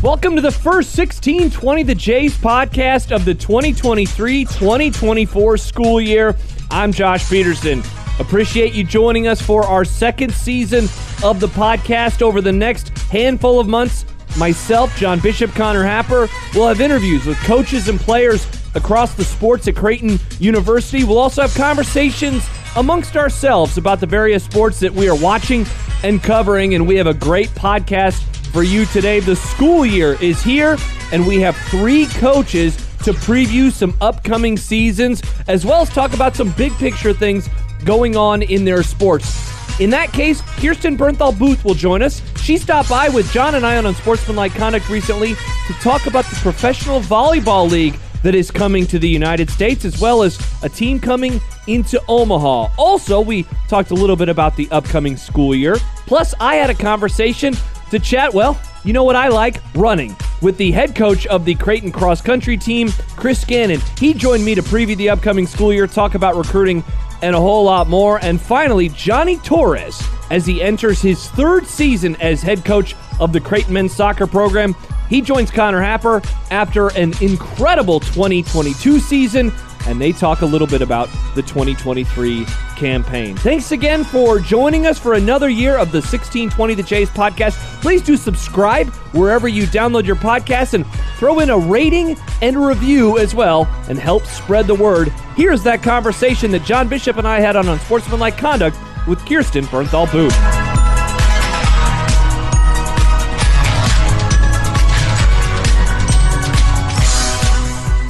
Welcome to the first 1620 The Jays podcast of the 2023 2024 school year. I'm Josh Peterson. Appreciate you joining us for our second season of the podcast over the next handful of months. Myself, John Bishop, Connor Happer will have interviews with coaches and players across the sports at Creighton University. We'll also have conversations amongst ourselves about the various sports that we are watching and covering, and we have a great podcast for you today. The school year is here, and we have three coaches to preview some upcoming seasons, as well as talk about some big picture things going on in their sports. In that case, Kirsten Bernthal Booth will join us. She stopped by with John and I on Unsportsmanlike Conduct recently to talk about the Professional Volleyball League that is coming to the United States, as well as a team coming into Omaha. Also, we talked a little bit about the upcoming school year. Plus, I had a conversation to chat, well, you know what I like? Running. With the head coach of the Creighton cross country team, Chris Gannon. He joined me to preview the upcoming school year, talk about recruiting, and a whole lot more. And finally, Johnny Torres, as he enters his third season as head coach of the Creighton men's soccer program. He joins Connor Happer after an incredible 2022 season and they talk a little bit about the 2023 campaign. Thanks again for joining us for another year of the 1620 The Jays podcast. Please do subscribe wherever you download your podcast and throw in a rating and review as well and help spread the word. Here's that conversation that John Bishop and I had on Unsportsmanlike Conduct with Kirsten Bernthal Booth.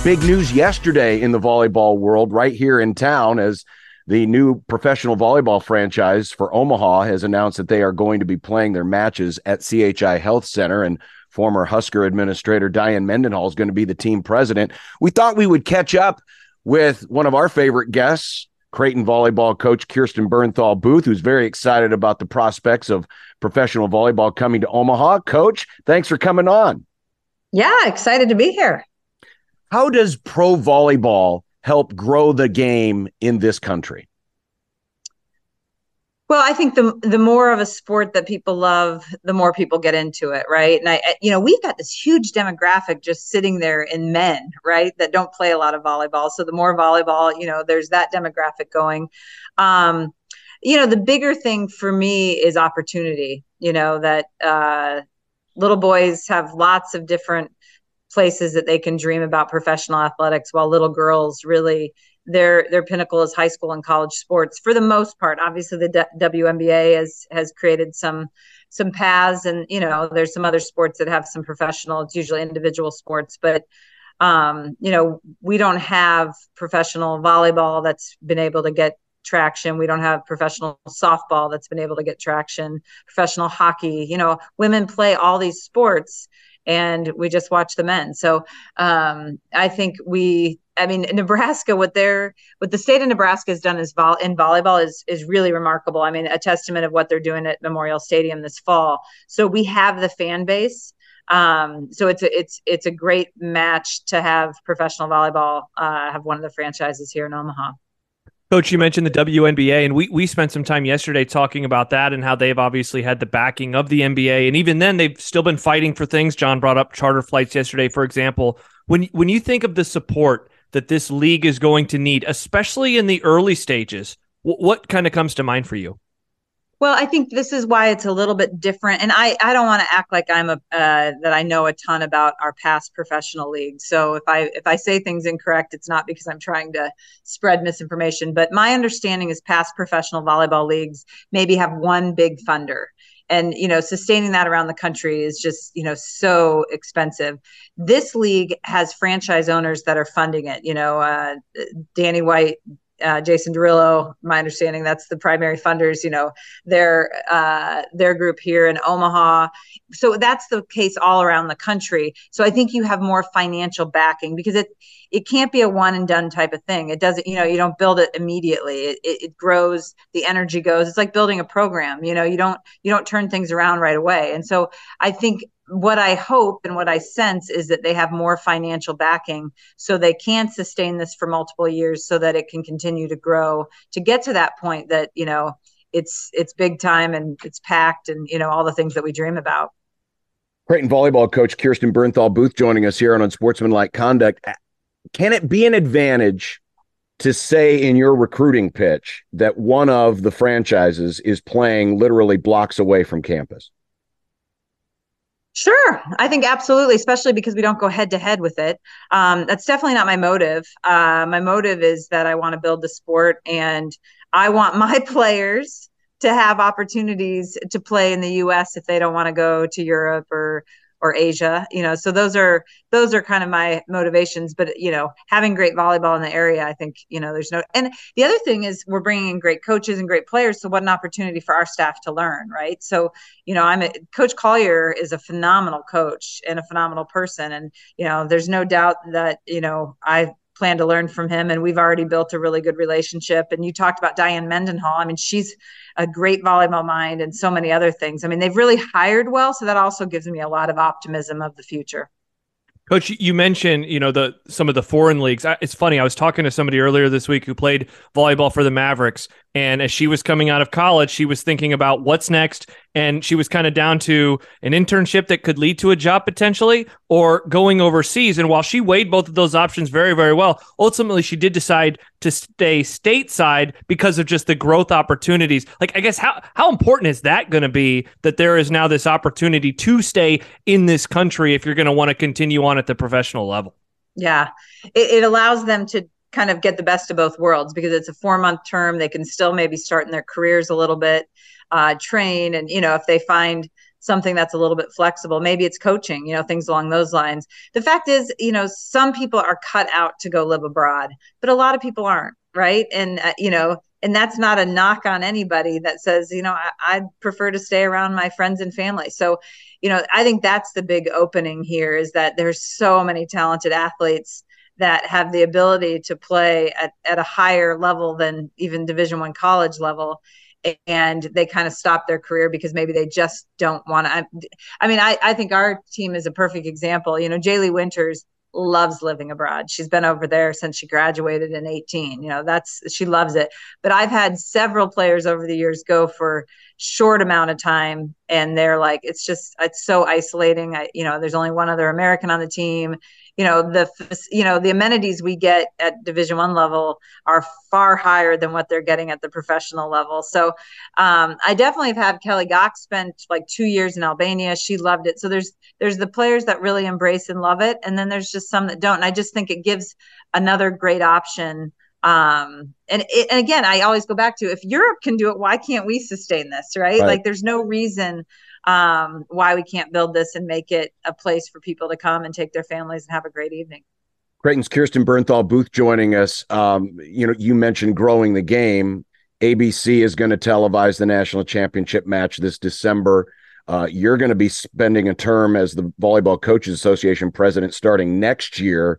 Big news yesterday in the volleyball world, right here in town, as the new professional volleyball franchise for Omaha has announced that they are going to be playing their matches at CHI Health Center. And former Husker administrator Diane Mendenhall is going to be the team president. We thought we would catch up with one of our favorite guests, Creighton volleyball coach Kirsten Bernthal Booth, who's very excited about the prospects of professional volleyball coming to Omaha. Coach, thanks for coming on. Yeah, excited to be here. How does pro volleyball help grow the game in this country? Well, I think the the more of a sport that people love, the more people get into it, right? And I, you know, we've got this huge demographic just sitting there in men, right, that don't play a lot of volleyball. So the more volleyball, you know, there's that demographic going. Um, you know, the bigger thing for me is opportunity. You know that uh, little boys have lots of different places that they can dream about professional athletics while little girls really their their pinnacle is high school and college sports for the most part. Obviously the D- WNBA has has created some some paths and you know there's some other sports that have some professional it's usually individual sports but um, you know we don't have professional volleyball that's been able to get traction. We don't have professional softball that's been able to get traction. Professional hockey you know women play all these sports and we just watch the men. So um, I think we, I mean, Nebraska, what they're, what the state of Nebraska has done is vol- in volleyball is is really remarkable. I mean, a testament of what they're doing at Memorial Stadium this fall. So we have the fan base. Um, so it's a, it's it's a great match to have professional volleyball uh, have one of the franchises here in Omaha. Coach, you mentioned the WNBA, and we, we spent some time yesterday talking about that and how they've obviously had the backing of the NBA. And even then, they've still been fighting for things. John brought up charter flights yesterday, for example. When, when you think of the support that this league is going to need, especially in the early stages, what, what kind of comes to mind for you? Well, I think this is why it's a little bit different, and I I don't want to act like I'm a uh, that I know a ton about our past professional leagues. So if I if I say things incorrect, it's not because I'm trying to spread misinformation. But my understanding is past professional volleyball leagues maybe have one big funder, and you know sustaining that around the country is just you know so expensive. This league has franchise owners that are funding it. You know, uh, Danny White uh, Jason Derulo, my understanding, that's the primary funders. You know, their uh, their group here in Omaha. So that's the case all around the country. So I think you have more financial backing because it it can't be a one and done type of thing. It doesn't, you know, you don't build it immediately. It, it, it grows, the energy goes. It's like building a program. You know, you don't you don't turn things around right away. And so I think what I hope and what I sense is that they have more financial backing so they can sustain this for multiple years so that it can continue to grow to get to that point that, you know, it's it's big time and it's packed and you know all the things that we dream about. Creighton volleyball coach Kirsten Bernthal Booth joining us here on Unsportsmanlike Conduct. Can it be an advantage to say in your recruiting pitch that one of the franchises is playing literally blocks away from campus? Sure, I think absolutely, especially because we don't go head to head with it. Um, that's definitely not my motive. Uh, my motive is that I want to build the sport, and I want my players to have opportunities to play in the U.S. if they don't want to go to Europe or or Asia, you know. So those are those are kind of my motivations. But you know, having great volleyball in the area, I think you know, there's no. And the other thing is we're bringing in great coaches and great players. So what an opportunity for our staff to learn, right? So you know, I'm a, Coach Collier is a phenomenal coach and a phenomenal person, and you know, there's no doubt that you know I plan to learn from him and we've already built a really good relationship. And you talked about diane mendenhall. I mean she's a great volleyball mind and so many other things. I mean they've really hired well so that also gives me a lot of optimism of the future Coach, you mentioned you know the some of the foreign leagues. It's funny. I was talking to somebody earlier this week who played volleyball for the Mavericks, and as she was coming out of college, she was thinking about what's next, and she was kind of down to an internship that could lead to a job potentially, or going overseas. And while she weighed both of those options very, very well, ultimately she did decide to stay stateside because of just the growth opportunities. Like, I guess how how important is that going to be that there is now this opportunity to stay in this country if you're going to want to continue on at the professional level? Yeah, it, it allows them to kind of get the best of both worlds because it's a four month term. They can still maybe start in their careers a little bit, uh, train, and you know if they find something that's a little bit flexible. Maybe it's coaching, you know, things along those lines. The fact is, you know, some people are cut out to go live abroad, but a lot of people aren't, right? And, uh, you know, and that's not a knock on anybody that says, you know, I, would prefer to stay around my friends and family. So, you know, I think that's the big opening here is that there's so many talented athletes that have the ability to play at, at a higher level than even division one college level and they kind of stop their career because maybe they just don't want to. I, I, mean, I, I think our team is a perfect example. You know, Jaylee Winters loves living abroad. She's been over there since she graduated in 18. You know, that's she loves it. But I've had several players over the years go for short amount of time and they're like it's just it's so isolating. I you know, there's only one other American on the team you know the you know the amenities we get at division one level are far higher than what they're getting at the professional level. So um, i definitely have had kelly gach spent like two years in albania. She loved it. So there's there's the players that really embrace and love it. And then there's just some that don't. And i just think it gives another great option. Um and, it, and again i always go back to if europe can do it why can't we sustain this right, right. like there's no reason um, why we can't build this and make it a place for people to come and take their families and have a great evening. Creighton's Kirsten Bernthal Booth joining us. Um, you know, you mentioned growing the game. ABC is going to televise the national championship match this December. Uh, you're going to be spending a term as the Volleyball Coaches Association president starting next year.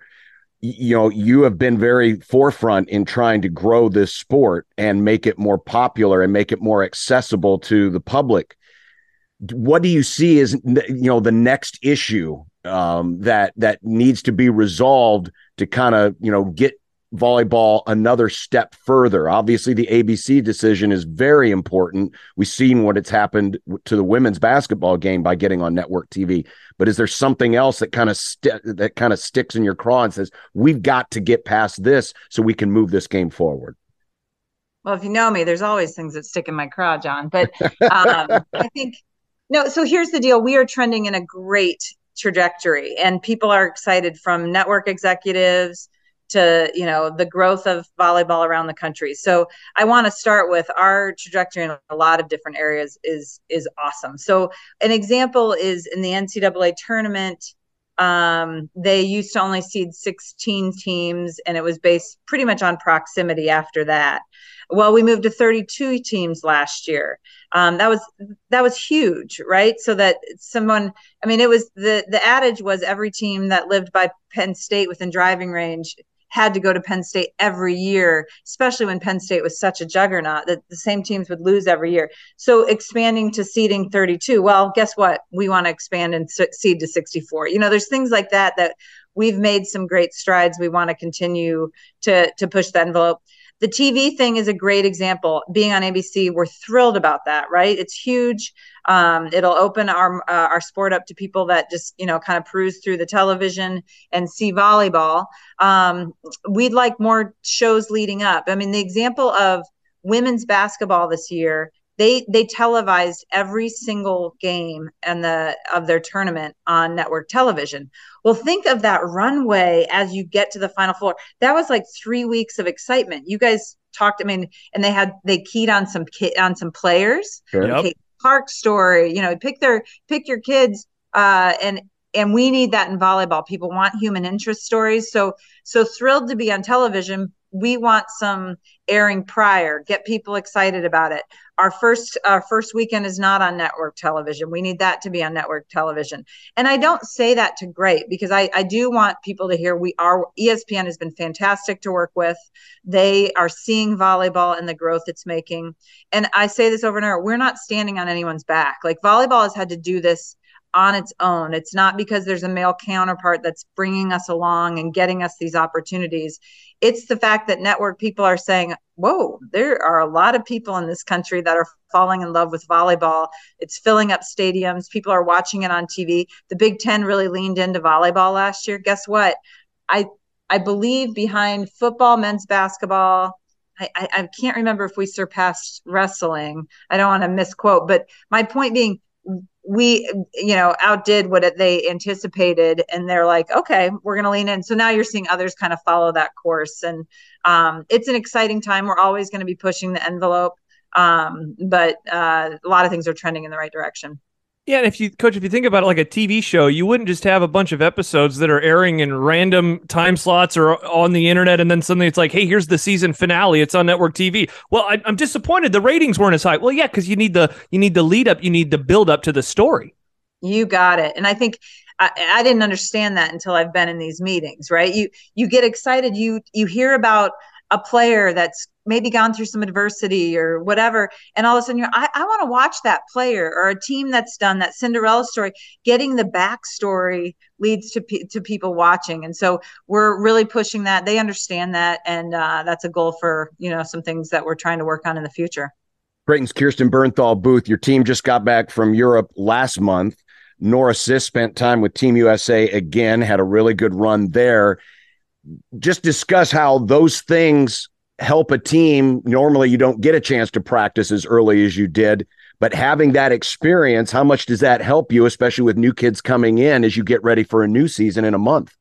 You know, you have been very forefront in trying to grow this sport and make it more popular and make it more accessible to the public what do you see as you know the next issue um, that that needs to be resolved to kind of you know get volleyball another step further. Obviously, the ABC decision is very important. We've seen what it's happened to the women's basketball game by getting on network TV. But is there something else that kind of st- that kind of sticks in your craw and says we've got to get past this so we can move this game forward? Well, if you know me, there's always things that stick in my craw, John. But um, I think no, so here's the deal. We are trending in a great trajectory and people are excited from network executives to you know the growth of volleyball around the country so i want to start with our trajectory in a lot of different areas is is awesome so an example is in the ncaa tournament Um, they used to only seed 16 teams, and it was based pretty much on proximity after that. Well, we moved to 32 teams last year. Um, that was that was huge, right? So that someone, I mean, it was the the adage was every team that lived by Penn State within driving range had to go to Penn State every year, especially when Penn State was such a juggernaut that the same teams would lose every year. So expanding to seeding 32, well, guess what? We want to expand and seed to 64. You know, there's things like that that we've made some great strides. We want to continue to to push the envelope the TV thing is a great example. Being on ABC, we're thrilled about that, right? It's huge. Um, it'll open our uh, our sport up to people that just you know kind of peruse through the television and see volleyball. Um, we'd like more shows leading up. I mean, the example of women's basketball this year they they televised every single game and the of their tournament on network television. Well think of that runway as you get to the final four. That was like three weeks of excitement. You guys talked i mean and they had they keyed on some kid on some players. Sure. yep. park story you know pick their pick your kids uh and and we need that in volleyball. People want human interest stories. So so thrilled to be on television we want some airing prior get people excited about it. Our first our first weekend is not on network television. We need that to be on network television. And i don't say that to great because i i do want people to hear we are espn has been fantastic to work with. They are seeing volleyball and the growth it's making. And i say this over and over we're not standing on anyone's back. Like volleyball has had to do this on its own. It's not because there's a male counterpart that's bringing us along and getting us these opportunities. It's the fact that network people are saying, whoa, there are a lot of people in this country that are falling in love with volleyball. It's filling up stadiums. People are watching it on TV. The Big Ten really leaned into volleyball last year. Guess what? I I believe behind football, men's basketball, I, I, can't remember if we surpassed wrestling. I don't want to misquote, but my point being, we you know outdid what they anticipated and they're like okay we're going to lean in. So now you're seeing others kind of follow that course and um, it's an exciting time. We're always going to be pushing the envelope um, but uh, a lot of things are trending in the right direction yeah, and if you coach, if you think about it like a TV show, you wouldn't just have a bunch of episodes that are airing in random time slots or on the internet, and then suddenly it's like, hey, here's the season finale. It's on network TV. Well, I, am disappointed the ratings weren't as high. Well, yeah, because you need the you need the lead up, you need the build up to the story. You got it, and I think I, I didn't understand that until I've been in these meetings. Right? You you get excited. You you hear about a player that's maybe gone through some adversity or whatever and all of a sudden you're i, I want to watch that player or a team that's done that cinderella story getting the backstory leads to, to people watching and so we're really pushing that they understand that and uh, that's a goal for you know some things that we're trying to work on in the future Creighton's Kirsten Bernthal Booth. Your team just got back from Europe last month. Norah Sis spent time with Team USA again, had a really good run there just discuss how those things help a team. Normally, you don't get a chance to practice as early as you did, but having that experience, how much does that help you, especially with new kids coming in as you get ready for a new season in a month?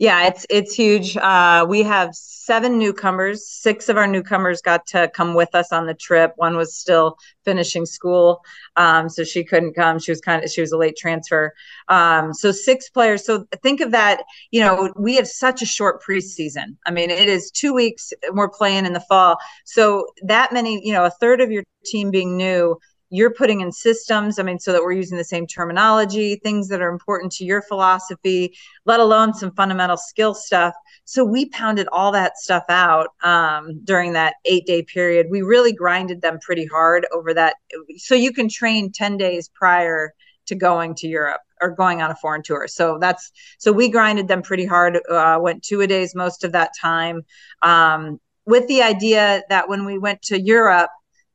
Yeah, it's it's huge. Uh, we have seven newcomers. Six of our newcomers got to come with us on the trip. One was still finishing school, um, so she couldn't come. She was kind of she was a late transfer. Um, so six players. So think of that. You know, we have such a short preseason. I mean, it is two weeks. We're playing in the fall. So that many. You know, a third of your team being new you're putting in systems i mean so that we're using the same terminology things that are important to your philosophy let alone some fundamental skill stuff. So we pounded all that stuff out um, during that eight day period. We really grinded them pretty hard over that. So you can train 10 days prior to going to europe or going on a foreign tour. So that's so we grinded them pretty hard uh, went two a days most of that time. Um, with the idea that when we went to europe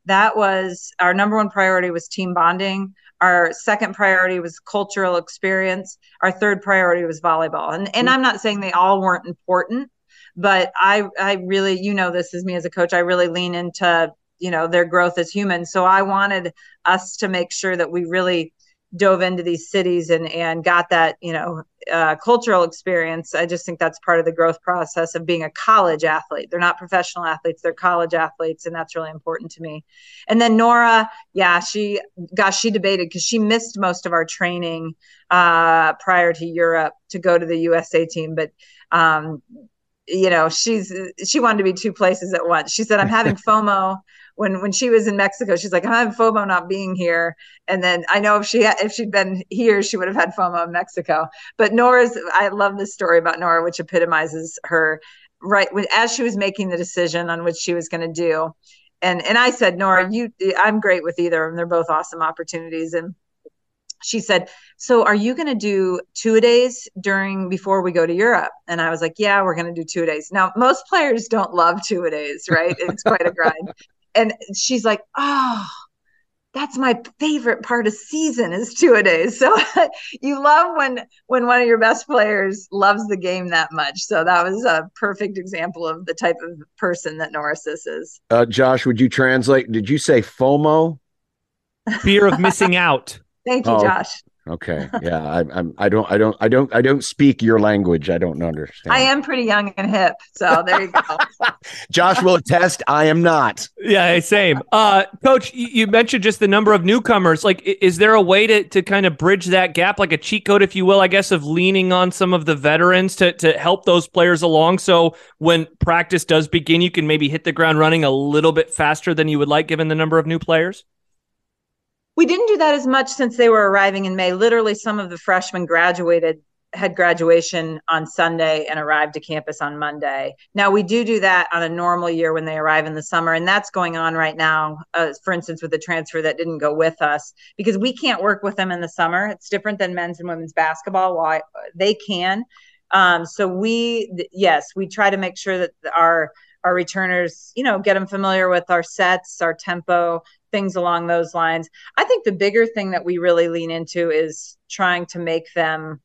that was our number one priority was team bonding. Our second priority was cultural experience. Our third priority was volleyball. And and i'm not saying they all weren't important but i i really you know this is me as a coach i really lean into you know their growth as humans. So i wanted us to make sure that we really dove into these cities and and got that you know uh, cultural experience. I just think that's part of the growth process of being a college athlete. They're not professional athletes; they're college athletes, and that's really important to me. And then Nora, yeah, she gosh, she debated because she missed most of our training uh, prior to Europe to go to the USA team, but um, you know she's she wanted to be two places at once. She said, "I'm having FOMO." When when she was in Mexico, she's like, I have FOMO not being here. And then I know if she if she'd been here, she would have had FOMO in Mexico. But Nora's, I love this story about Nora, which epitomizes her right as she was making the decision on which she was going to do. And and I said, Nora, you, I'm great with either of them. They're both awesome opportunities. And she said, "So are you going to do two a days during before we go to Europe?" And I was like, "Yeah, we're going to do two a days." Now, most players don't love two a days, right? It's quite a grind and she's like, oh, that's my favorite part of season is two a days. So you love when when one of your best players loves the game that much. So that was a perfect example of the type of person that Norris is. Uh, Josh, would you translate? Did you say FOMO? Fear of missing out. Thank you, oh, Josh. Okay. Yeah. I, I'm. I don't. I don't. I don't. I don't speak your language. I don't understand. I am pretty young and hip. So there you go. Josh will attest. I am not. Yeah. Same. Uh, Coach, you mentioned just the number of newcomers. Like, is there a way to to kind of bridge that gap, like a cheat code, if you will, I guess, of leaning on some of the veterans to to help those players along, so when practice does begin, you can maybe hit the ground running a little bit faster than you would like, given the number of new players. We didn't do that as much since they were arriving in May. Literally, some of the freshmen graduated had graduation on Sunday and arrived to campus on Monday. Now we do do that on a normal year when they arrive in the summer, and that's going on right now. Uh, for instance, with the transfer that didn't go with us because we can't work with them in the summer. It's different than men's and women's basketball. Why they can. Um, so we, yes, we try to make sure that our our returners, you know, get them familiar with our sets, our tempo, things along those lines. I think the bigger thing that we really lean into is trying to make them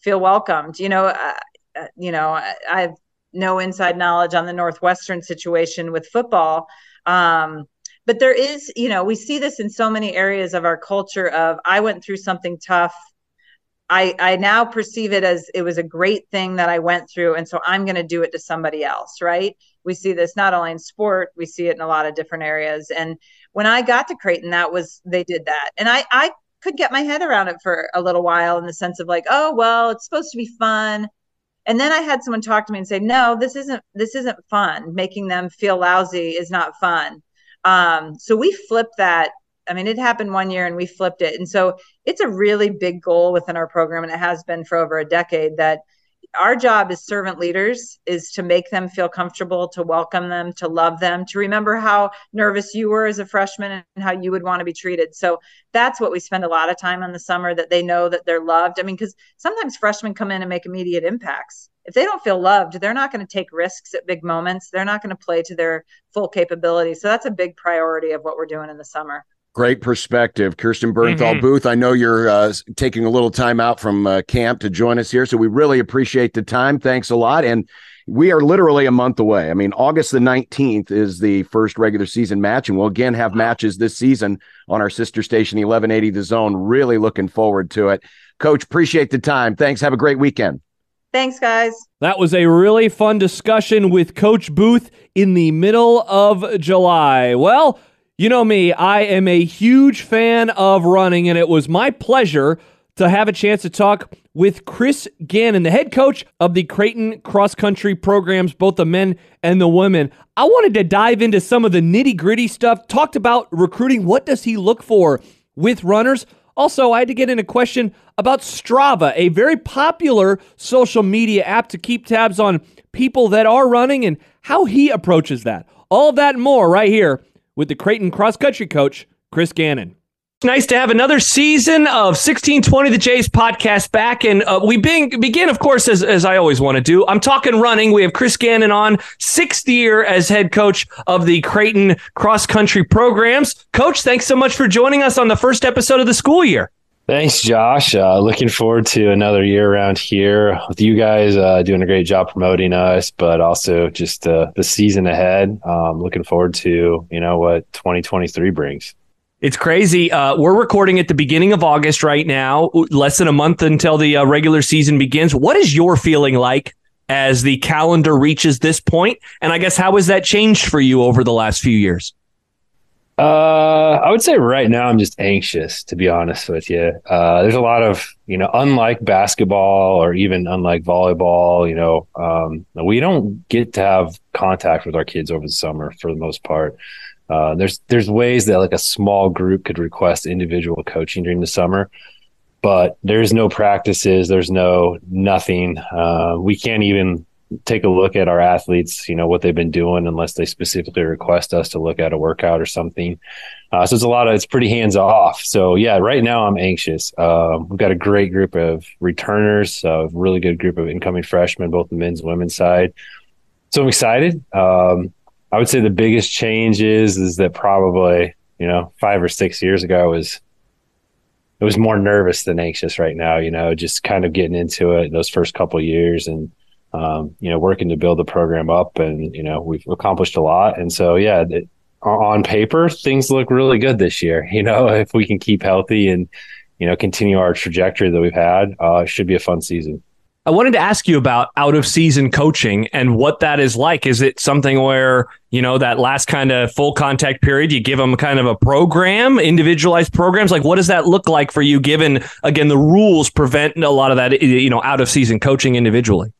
feel welcomed. You know, uh, uh you know, I, I, have no inside knowledge on the Northwestern situation with football. Um, but there is, you know, we see this in so many areas of our culture of I went through something tough. I, I now perceive it as it was a great thing that I went through. And so I'm going to do it to somebody else. Right. We see this not only in sport, we see it in a lot of different areas. And when I got to Creighton, that was they did that, and I I could get my head around it for a little while in the sense of like, oh well, it's supposed to be fun. And then I had someone talk to me and say, no, this isn't this isn't fun. Making them feel lousy is not fun. Um, so we flipped that. I mean, it happened one year and we flipped it. And so it's a really big goal within our program, and it has been for over a decade that our job as servant leaders is to make them feel comfortable, to welcome them, to love them, to remember how nervous you were as a freshman and how you would want to be treated. So that's what we spend a lot of time on the summer that they know that they're loved. I mean, because sometimes freshmen come in and make immediate impacts. If they don't feel loved, they're not going to take risks at big moments. They're not going to play to their full capability. So that's a big priority of what we're doing in the summer. Great perspective, Kirsten Bernthal mm-hmm. Booth. I know you're uh, taking a little time out from uh, camp to join us here, so we really appreciate the time. Thanks a lot, and we are literally a month away. I mean, August the 19th is the first regular season match, and we'll again have matches this season on our sister station, 1180 The Zone. Really looking forward to it. Coach, appreciate the time. Thanks. Have a great weekend. Thanks, guys. That was a really fun discussion with Coach Booth in the middle of July. Well, you know me, I am a huge fan of running, and it was my pleasure to have a chance to talk with Chris Gannon, the head coach of the Creighton cross country programs, both the men and the women. I wanted to dive into some of the nitty gritty stuff, talked about recruiting. What does he look for with runners? Also, I had to get in a question about Strava, a very popular social media app to keep tabs on people that are running and how he approaches that. All that and more right here with the Creighton cross country coach, Chris Gannon. It's nice to have another season of 1620 The Jays podcast back. And uh, we begin, begin, of course, as, as I always want to do. I'm talking running. We have Chris Gannon on, sixth year as head coach of the Creighton cross country programs. Coach, thanks so much for joining us on the first episode of the school year. Thanks, Josh. Uh, looking forward to another year around here with you guys uh, doing a great job promoting us, but also just uh, the season ahead. Um, looking forward to you know what 2023 brings. It's crazy. Uh, we're recording at the beginning of August right now, less than a month until the uh, regular season begins. What is your feeling like as the calendar reaches this point? And I guess how has that changed for you over the last few years? Uh, I would say right now I'm just anxious, to be honest with you. Uh, there's a lot of, you know, unlike basketball or even unlike volleyball, you know, um, we don't get to have contact with our kids over the summer for the most part. Uh, there's there's ways that like a small group could request individual coaching during the summer, but there's no practices, there's no nothing. Uh, we can't even take a look at our athletes, you know, what they've been doing unless they specifically request us to look at a workout or something. Uh, so it's a lot of, it's pretty hands off. So yeah, right now I'm anxious. Um, we've got a great group of returners, a really good group of incoming freshmen, both the men's and women's side. So I'm excited. Um, I would say the biggest change is is that probably you know five or six years ago I was it was more nervous than anxious right now. You know, just kind of getting into it those first couple years and um, you know working to build the program up and you know we've accomplished a lot and so yeah. It, on paper, things look really good this year. You know, if we can keep healthy and you know continue our trajectory that we've had, uh, it should be a fun season. I wanted to ask you about out of season coaching and what that is like. Is it something where, you know, that last kind of full contact period, you give them kind of a program, individualized programs? Like, what does that look like for you, given, again, the rules prevent a lot of that, you know, out of season coaching individually?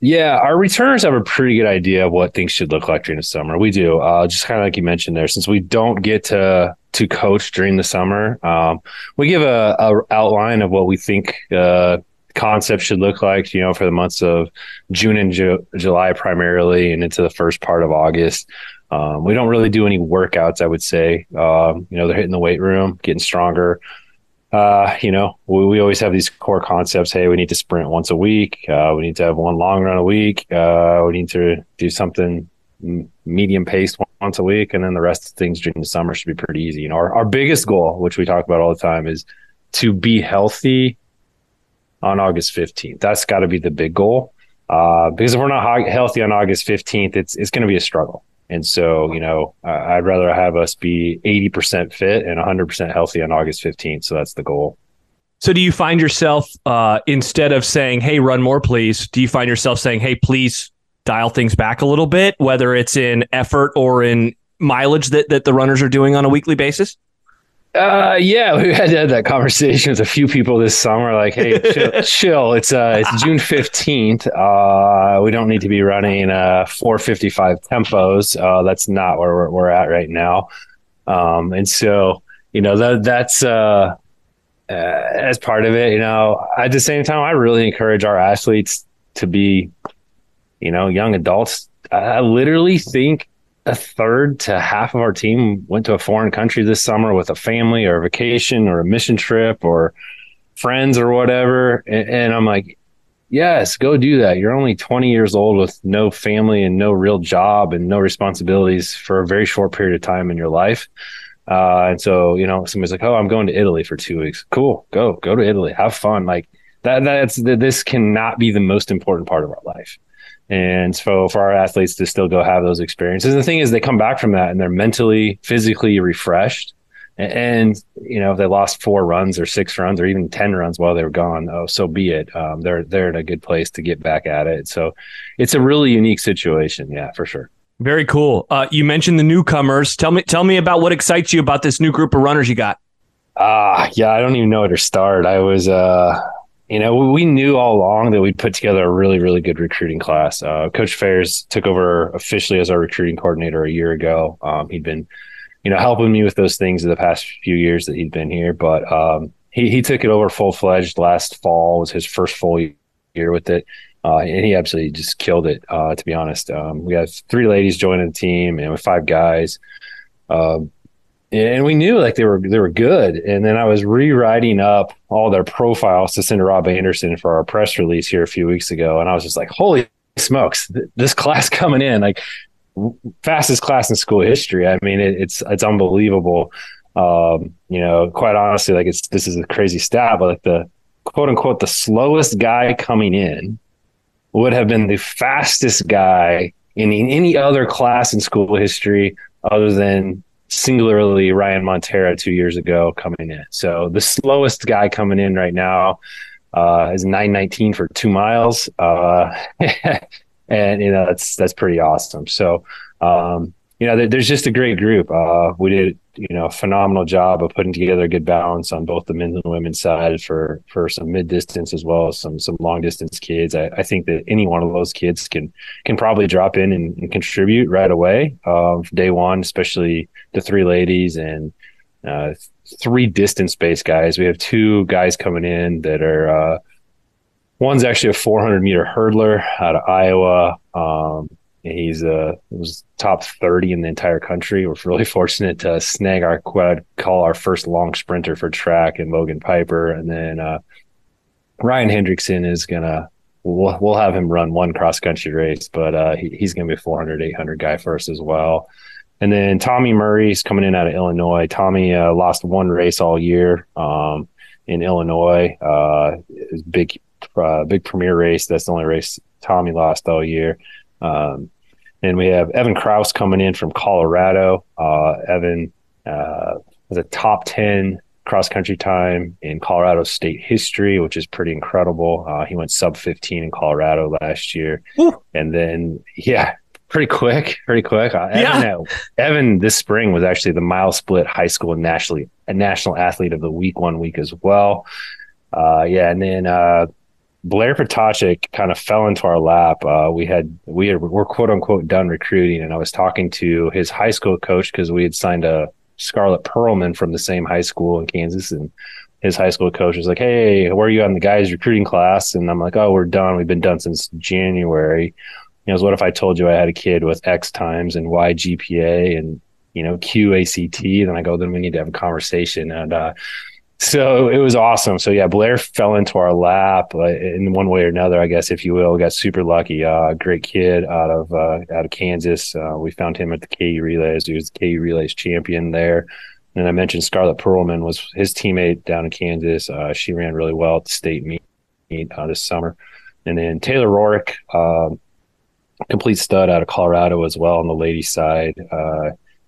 Yeah, our returners have a pretty good idea of what things should look like during the summer. We do. Uh, just kind of like you mentioned there, since we don't get to to coach during the summer, um, we give a, a, outline of what we think uh, concept should look like, you know, for the months of June and Ju- July primarily and into the first part of August. Um, we don't really do any workouts, I would say. Um, you know, they're hitting the weight room, getting stronger. Uh, you know, we, we, always have these core concepts. Hey, we need to sprint once a week. Uh, we need to have one long run a week. Uh, we need to do something medium paced once a week. And then the rest of things during the summer should be pretty easy. You know, our, our biggest goal, which we talk about all the time, is to be healthy on August 15th. That's got to be the big goal. Uh, because if we're not healthy on August 15th, it's it's going to be a struggle. And so, you know, I'd rather have us be 80% fit and 100% healthy on August 15th. So that's the goal. So do you find yourself uh, instead of saying, "Hey, run more, please," do you find yourself saying, "Hey, please dial things back a little bit," whether it's in effort or in mileage that that the runners are doing on a weekly basis? Uh, yeah, we had, had that conversation with a few people this summer. Like, hey, chill, chill. It's uh, it's June fifteenth. Uh, we don't need to be running uh four fifty five tempos. Uh, that's not where we're, we're at right now. Um, and so you know that that's uh, uh, as part of it. You know, at the same time, I really encourage our athletes to be, you know, young adults. I literally think a third to half of our team went to a foreign country this summer with a family or a vacation or a mission trip or friends or whatever. And, and, I'm like, yes, go do that. You're only 20 years old with no family and no real job and no responsibilities for a very short period of time in your life. Uh, and so, you know, somebody's like, oh, I'm going to Italy for two weeks. Cool. Go, go to Italy. Have fun. Like that, that's, this cannot be the most important part of our life. And so for our athletes to still go have those experiences, and the thing is, they come back from that and they're mentally, physically refreshed. And, and, you know, if they lost four runs or six runs or even ten runs while they were gone, oh, so be it. Um, they're they're in a good place to get back at it. So it's a really unique situation, yeah, for sure. Very cool. Uh, you mentioned the newcomers. Tell me tell me about what excites you about this new group of runners you got. Ah, uh, yeah, I don't even know where to start. I was uh you know, we knew all along that we'd put together a really, really good recruiting class. Uh, Coach Fairs took over officially as our recruiting coordinator a year ago. Um, he'd been, you know, helping me with those things in the past few years that he'd been here, but um, he he took it over full fledged last fall. Was his first full year with it, uh, and he absolutely just killed it. Uh, to be honest, um, we have three ladies joining the team and with five guys. Um, and we knew like they were they were good. And then I was rewriting up all their profiles to send to Rob Anderson for our press release here a few weeks ago, and I was just like, "Holy smokes, this class coming in like fastest class in school history." I mean, it, it's it's unbelievable. Um, you know, quite honestly, like it's this is a crazy stat, but like the quote unquote the slowest guy coming in would have been the fastest guy in, in any other class in school history other than singularly Ryan Montero two years ago coming in. So the slowest guy coming in right now uh, is 919 for two miles. Uh, and, you know, that's, that's pretty awesome. So, um, you know, there, there's just a great group. Uh, we did, you know, a phenomenal job of putting together a good balance on both the men's and women's side for for some mid distance as well as some some long distance kids. I, I, think that any one of those kids can can probably drop in and, and contribute right away uh, day one, especially the three ladies and uh, three distance based guys. We have two guys coming in that are. Uh, one's actually a 400 meter hurdler out of Iowa. Um, He's uh was top 30 in the entire country. We're really fortunate to snag our quad call our first long sprinter for track and Logan Piper. And then uh, Ryan Hendrickson is gonna we'll we'll have him run one cross country race, but uh, he, he's gonna be a 400, 800 guy first as well. And then Tommy Murray's coming in out of Illinois. Tommy uh, lost one race all year um, in Illinois. Uh, big, uh, big premier race. That's the only race Tommy lost all year. Um, and we have Evan Kraus coming in from Colorado. Uh, Evan uh, was a top 10 cross country time in Colorado state history, which is pretty incredible. Uh, he went sub 15 in Colorado last year. And then, yeah, pretty quick, pretty quick. Uh, yeah. Evan, uh, Evan this spring was actually the mile split high school nationally a national athlete of the week one week as well. Uh, yeah, and then uh, Blair Potachik kind of fell into our lap. Uh, we had we had, were quote unquote done recruiting, and I was talking to his high school coach because we had signed a Scarlett Pearlman from the same high school in Kansas, and his high school coach was like, "Hey, where are you on the guys recruiting class?" And I'm like, "Oh, we're done. We've been done since January." He goes, "What if I told you I had a kid with X times and Y GPA and you know QACT? Then I go, "Then we need to have a conversation." And uh, so it was awesome. So yeah, Blair fell into our lap uh, in one way or another, I guess, if you will. Got super lucky. Uh, great kid out of uh, out of Kansas. Uh, we found him at the KU Relays. He was the KU Relays champion there. And I mentioned Scarlett Pearlman was his teammate down in Kansas. Uh, she ran really well at the state meet this summer. And then Taylor Rorick, um, complete stud out of Colorado as well on the ladies side.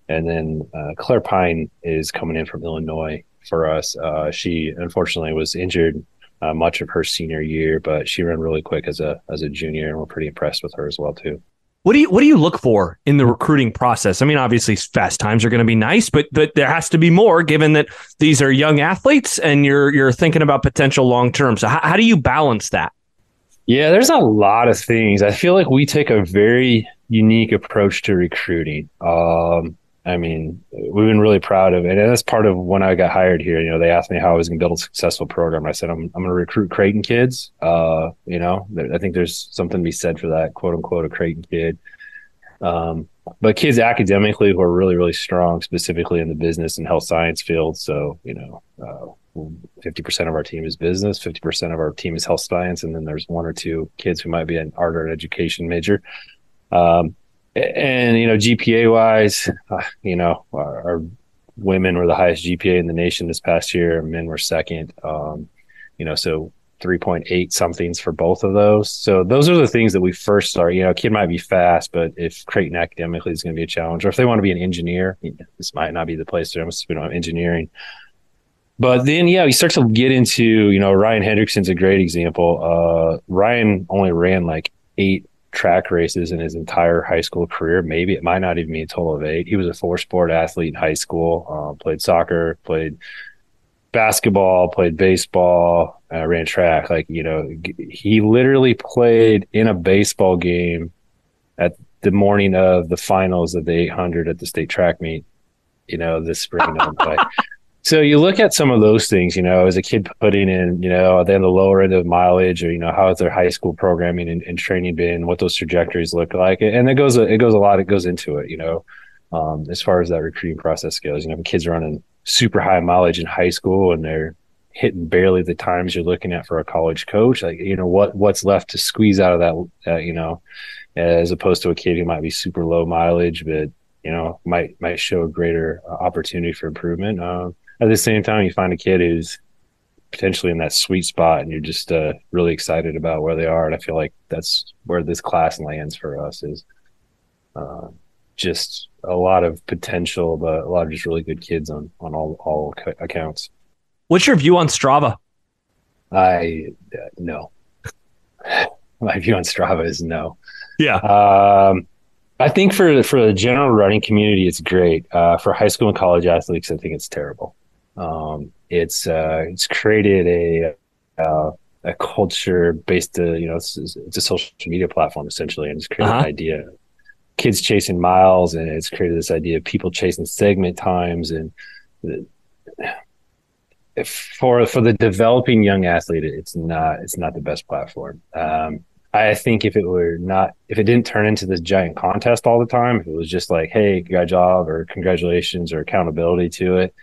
and then Claire Pine is coming in from Illinois for us. Uh, she unfortunately was injured uh, much of her senior year, but she ran really quick as a as a junior, and we're pretty impressed with her as well too. What do you what do you look for in the recruiting process? I mean, obviously, fast times are going to be nice, but but there has to be more, given that these are young athletes, and you're you're thinking about potential long term. So, how, how do you balance that? Yeah, there's a lot of things. I feel like we take a very unique approach to recruiting. Um, I mean, we've been really proud of it. And that's part of when I got hired here. You know, they asked me how I was going to build a successful program. I said, I'm, I'm going to recruit Creighton kids. Uh, you know, I think there's something to be said for that, quote unquote, a Creighton kid. Um, but kids academically who are really, really strong, specifically in the business and health science field. So, you know, uh, 50% of our team is business, 50% of our team is health science. And then there's one or two kids who might be an art or an education major. Um, and you know GPA wise, uh, you know our, our, women were the highest GPA in the nation this past year. Men were second. Um, you know, so 3.8 somethings for both of those. So those are the things that we first start. You know, a kid might be fast, but if Creighton academically is going to be a challenge, or if they want to be an engineer, this might not be the place for them. You know, engineering. But then, yeah, you start to get into, you know, Ryan Hendrickson's a great example. Uh, Ryan only ran like eight track races in his entire high school career. Maybe it might not even be a total of eight. He was a four sport athlete in high school, uh, played soccer, played basketball, played baseball, uh, ran track. Like, you know, he literally played in a baseball game at the morning of the finals of the 800 at the state track meet, you know, this spring. like, so you look at some of those things, you know, as a kid putting in, you know, then the lower end of mileage or, you know, how has their high school programming and, and, training been, what those trajectories look like. And it goes, it goes a lot, it goes into it, you know, um, as far as that recruiting process goes, you know, kids are running super high mileage in high school and they're hitting barely the times you're looking at for a college coach, like, you know, what, what's left to squeeze out of that, uh, you know, as opposed to a kid who might be super low mileage, but, you know, might, might show a greater uh, opportunity for improvement. Um, at the same time, you find a kid who's potentially in that sweet spot and you're just uh, really excited about where they are. And I feel like that's where this class lands for us is uh, just a lot of potential, but a lot of just really good kids on on all all accounts. What's your view on Strava? I uh, no. My view on Strava is no. Yeah. Um, I think for for the general running community, it's great. Uh, for high school and college athletes, I think it's terrible. Um, it's uh, it's created a uh, a culture based, uh, you know, it's, it's, a social media platform essentially, and it's created uh-huh. an idea kids chasing miles, and it's created this idea of people chasing segment times, and the, for for the developing young athlete, it's not it's not the best platform. Um, I think if it were not if it didn't turn into this giant contest all the time, if it was just like, hey, good job or congratulations or accountability to it,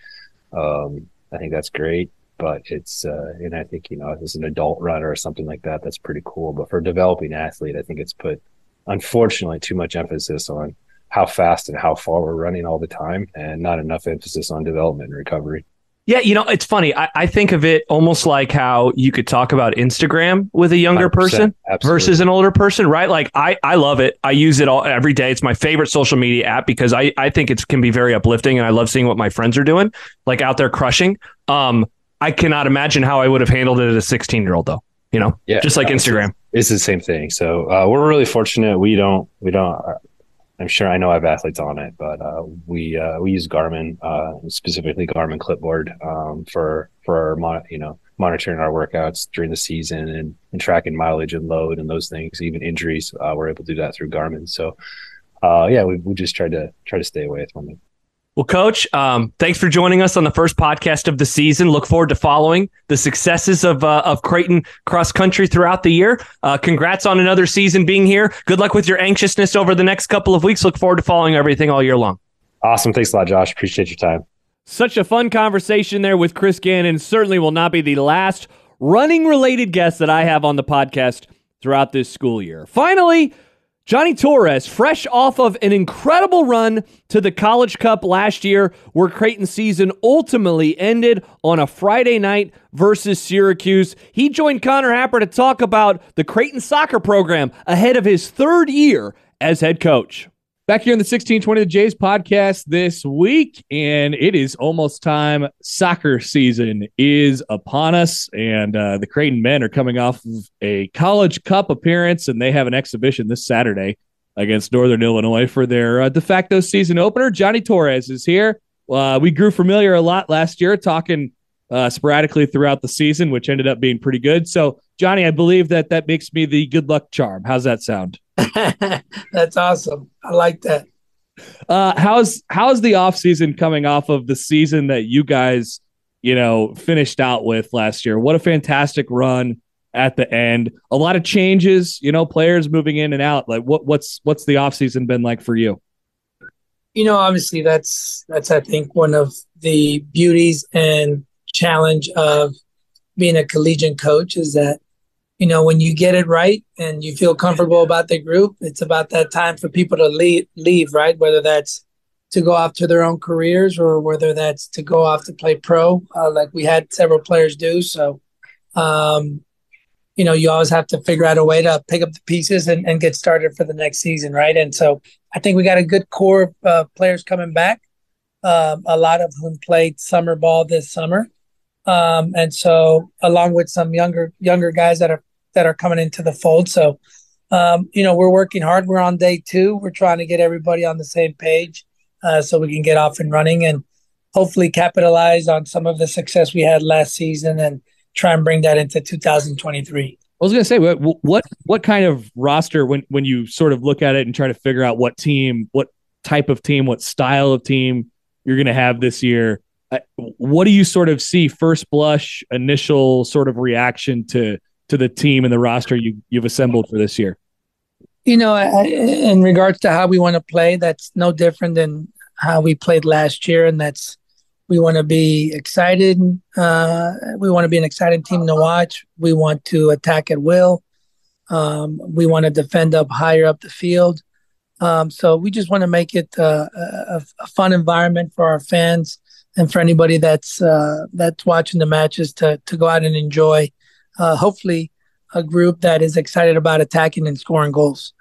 um, I think that's great. But it's uh, and I think you know as an adult runner or something like that, that's pretty cool. But for a developing athlete, I think it's put unfortunately too much emphasis on how fast and how far we're running all the time, and not enough emphasis on development and recovery. Yeah, you know, it's funny. I, I, think of it almost like how you could talk about Instagram with a younger person absolutely. versus an older person, right? Like I, I love it. I use it all every day. It's my favorite social media app because I, I think it can be very uplifting and I love seeing what my friends are doing, like out there crushing. Um, I cannot imagine how I would have handled it as a 16 year old though. You know, yeah, just like Instagram. It's the same thing. So uh, we're really fortunate. We don't, we don't, I'm sure I know I have athletes on it, but uh, we uh, we use Garmin, uh, specifically Garmin Clipboard, um, for for mon- you know monitoring our workouts during the season and, and tracking mileage and load and those things. Even injuries, uh, we're able to do that through Garmin. So, uh, yeah, we we just tried to try to stay away from it. Well, Coach, um, thanks for joining us on the first podcast of the season. Look forward to following the successes of uh, of Creighton cross country throughout the year. Uh, congrats on another season being here. Good luck with your anxiousness over the next couple of weeks. Look forward to following everything all year long. Awesome. Thanks a lot, Josh. Appreciate your time. Such a fun conversation there with Chris Gannon. Certainly will not be the last running related guest that I have on the podcast throughout this school year. Finally, Johnny Torres, fresh off of an incredible run to the College Cup last year, where Creighton's season ultimately ended on a Friday night versus Syracuse. He joined Connor Happer to talk about the Creighton soccer program ahead of his third year as head coach. Back here in the 1620 The Jays podcast this week, and it is almost time. Soccer season is upon us, and uh, the Creighton men are coming off of a College Cup appearance, and they have an exhibition this Saturday against Northern Illinois for their uh, de facto season opener. Johnny Torres is here. Uh, we grew familiar a lot last year, talking uh, sporadically throughout the season, which ended up being pretty good. So, Johnny, I believe that that makes me the good luck charm. How's that sound? That's awesome. I like that. Uh, how's how's the off season coming off of the season that you guys, you know, finished out with last year? What a fantastic run at the end. A lot of changes, you know, players moving in and out. Like what what's what's the off season been like for you? You know, obviously that's that's I think one of the beauties and challenge of being a collegiate coach is that you know, when you get it right and you feel comfortable about the group, it's about that time for people to leave, leave, right? Whether that's to go off to their own careers or whether that's to go off to play pro, uh, like we had several players do. So, um, you know, you always have to figure out a way to pick up the pieces and, and get started for the next season, right? And so I think we got a good core of uh, players coming back, um, a lot of whom played summer ball this summer. Um, and so along with some younger younger guys that are that are coming into the fold. So, um, you know, we're working hard. We're on day two. We're trying to get everybody on the same page uh, so we can get off and running and hopefully capitalize on some of the success we had last season and try and bring that into 2023. I was going to say what what what kind of roster when when you sort of look at it and try to figure out what team, what type of team, what style of team you're going to have this year. What do you sort of see first blush initial sort of reaction to to the team and the roster you you've assembled for this year? You know, in regards to how we want to play, that's no different than how we played last year, and that's we want to be excited. Uh, we want to be an exciting team to watch. We want to attack at will. Um, we want to defend up higher up the field. Um, so we just want to make it uh, a, a, fun environment for our fans and for anybody that's uh, that's watching the matches to to go out and enjoy uh, hopefully a group that is excited about attacking and scoring goals.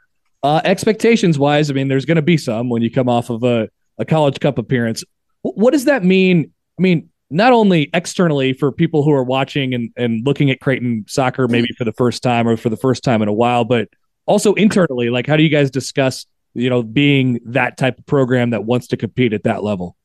Uh, expectations wise, I mean, there's going to be some when you come off of a a College Cup appearance. What does that mean? I mean, not only externally for people who are watching and, and looking at Creighton soccer maybe for the first time or for the first time in a while, but also internally, like how do you guys discuss, you know, being that type of program that wants to compete at that level?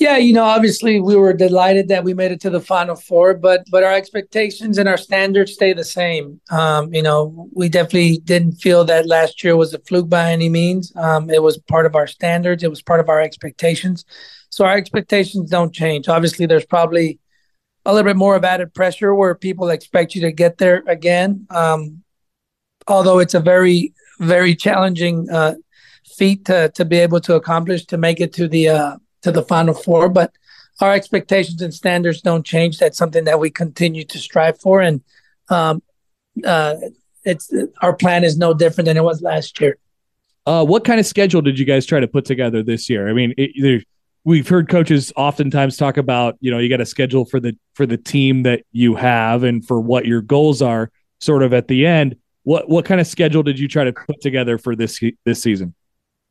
Yeah, you know, obviously we were delighted that we made it to the final four, but but our expectations and our standards stay the same. Um, you know, we definitely didn't feel that last year was a fluke by any means. Um, it was part of our standards. It was part of our expectations. So our expectations don't change. Obviously, there's probably a little bit more of added pressure where people expect you to get there again. Um, although it's a very very challenging uh, feat to to be able to accomplish to make it to the uh, to the final four. But our expectations and standards don't change. That's something that we continue to strive for, and um, uh, it's our plan is no different than it was last year. Uh, what kind of schedule did you guys try to put together this year? I mean, it, we've heard coaches oftentimes talk about you know you got a schedule for the for the team that you have and for what your goals are sort of at the end what what kind of schedule did you try to put together for this this season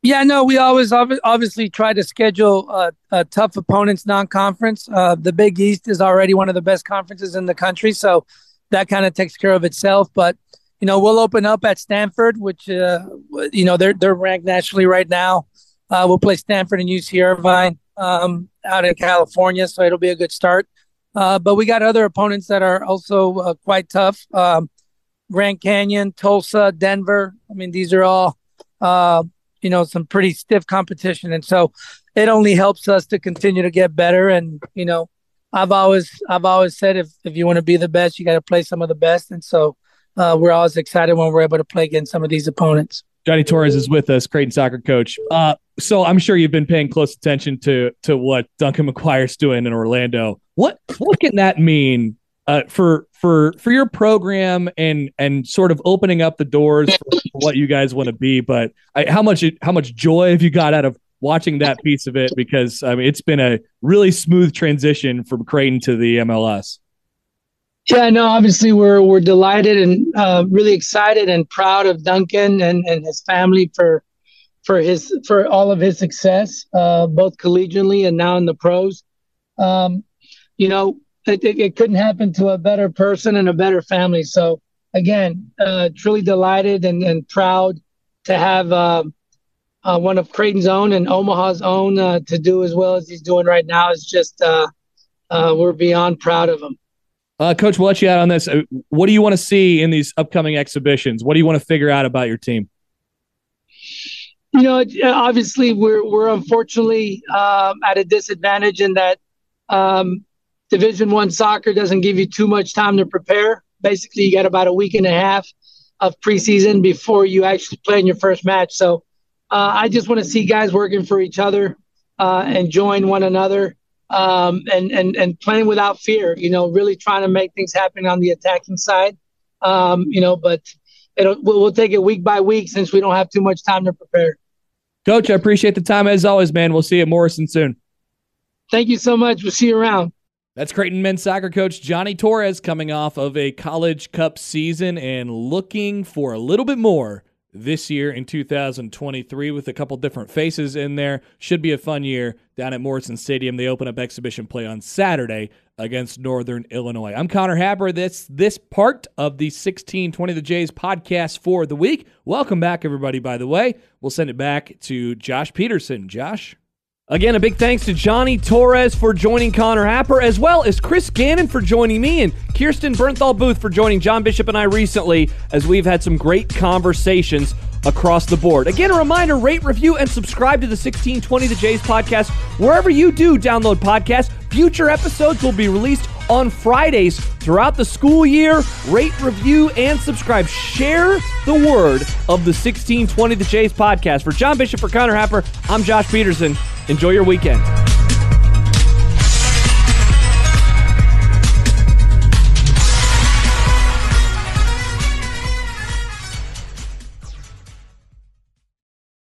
yeah, no, we always obviously try to schedule uh, uh, tough opponents non-conference. Uh, the Big East is already one of the best conferences in the country, so that kind of takes care of itself. But you know, we'll open up at Stanford, which uh, you know they're they're ranked nationally right now. Uh, we'll play Stanford and UC Irvine um, out in California, so it'll be a good start. But we got other opponents that are also quite tough: um, Grand Canyon, Tulsa, Denver. I mean, these are all you know some pretty stiff competition. And so it only helps us to continue to get better. And you know i've always i've always said if if you want to be the best you got to play some of the best. And so uh, we're always excited when we're able to play against some of these opponents. Johnny torres is with us creighton soccer coach. Uh, so i'm sure you've been paying close attention to to what duncan mcguire's doing in orlando. What what can that mean uh, for for for your program and and sort of opening up the doors for what you guys want to be. But I, how much how much joy have you got out of watching that piece of it? Because I mean, it's been a really smooth transition from Creighton to the MLS. Yeah, no, obviously we're we're delighted and uh, really excited and proud of Duncan and, and his family for for his for all of his success, uh, both collegiately and now in the pros. Um, you know, it, couldn't happen to a better person and a better family. So again, uh, truly delighted and, and proud to have uh, uh, one of Creighton's own and Omaha's own uh, to do as well as he's doing right now. Is just uh, uh, we're beyond proud of him. Coach, we'll let you out on this. What do you want to see in these upcoming exhibitions? What do you want to figure out about your team? You know, obviously, we're we're unfortunately um, at a disadvantage in that um, Division One soccer doesn't give you too much time to prepare. Basically, you got about a week and a half of preseason before you actually play in your first match. So uh, I just want to see guys working for each other, uh, enjoying one another, um, and and and playing without fear. You know, really trying to make things happen on the attacking side. Um, you know, but it'll we'll, we'll take it week by week since we don't have too much time to prepare. Coach, I appreciate the time as always, man. We'll see you at Morrison soon. Thank you so much. We'll see you around. That's Creighton men's soccer coach Johnny Torres coming off of a College Cup season and looking for a little bit more this year in 2023 with a couple different faces in there. Should be a fun year down at Morrison Stadium. They open up exhibition play on Saturday against Northern Illinois. I'm Connor Happer. This this part of the 1620 the Jays podcast for the week. Welcome back, everybody. By the way, we'll send it back to Josh Peterson. Josh. Again, a big thanks to Johnny Torres for joining Connor Happer, as well as Chris Gannon for joining me and Kirsten Bernthal Booth for joining John Bishop and I recently, as we've had some great conversations across the board. Again, a reminder rate, review, and subscribe to the 1620 The Jays podcast wherever you do download podcasts. Future episodes will be released on Fridays throughout the school year. Rate, review, and subscribe. Share the word of the 1620 The Jays podcast. For John Bishop, for Connor Happer, I'm Josh Peterson. Enjoy your weekend.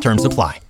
Terms apply.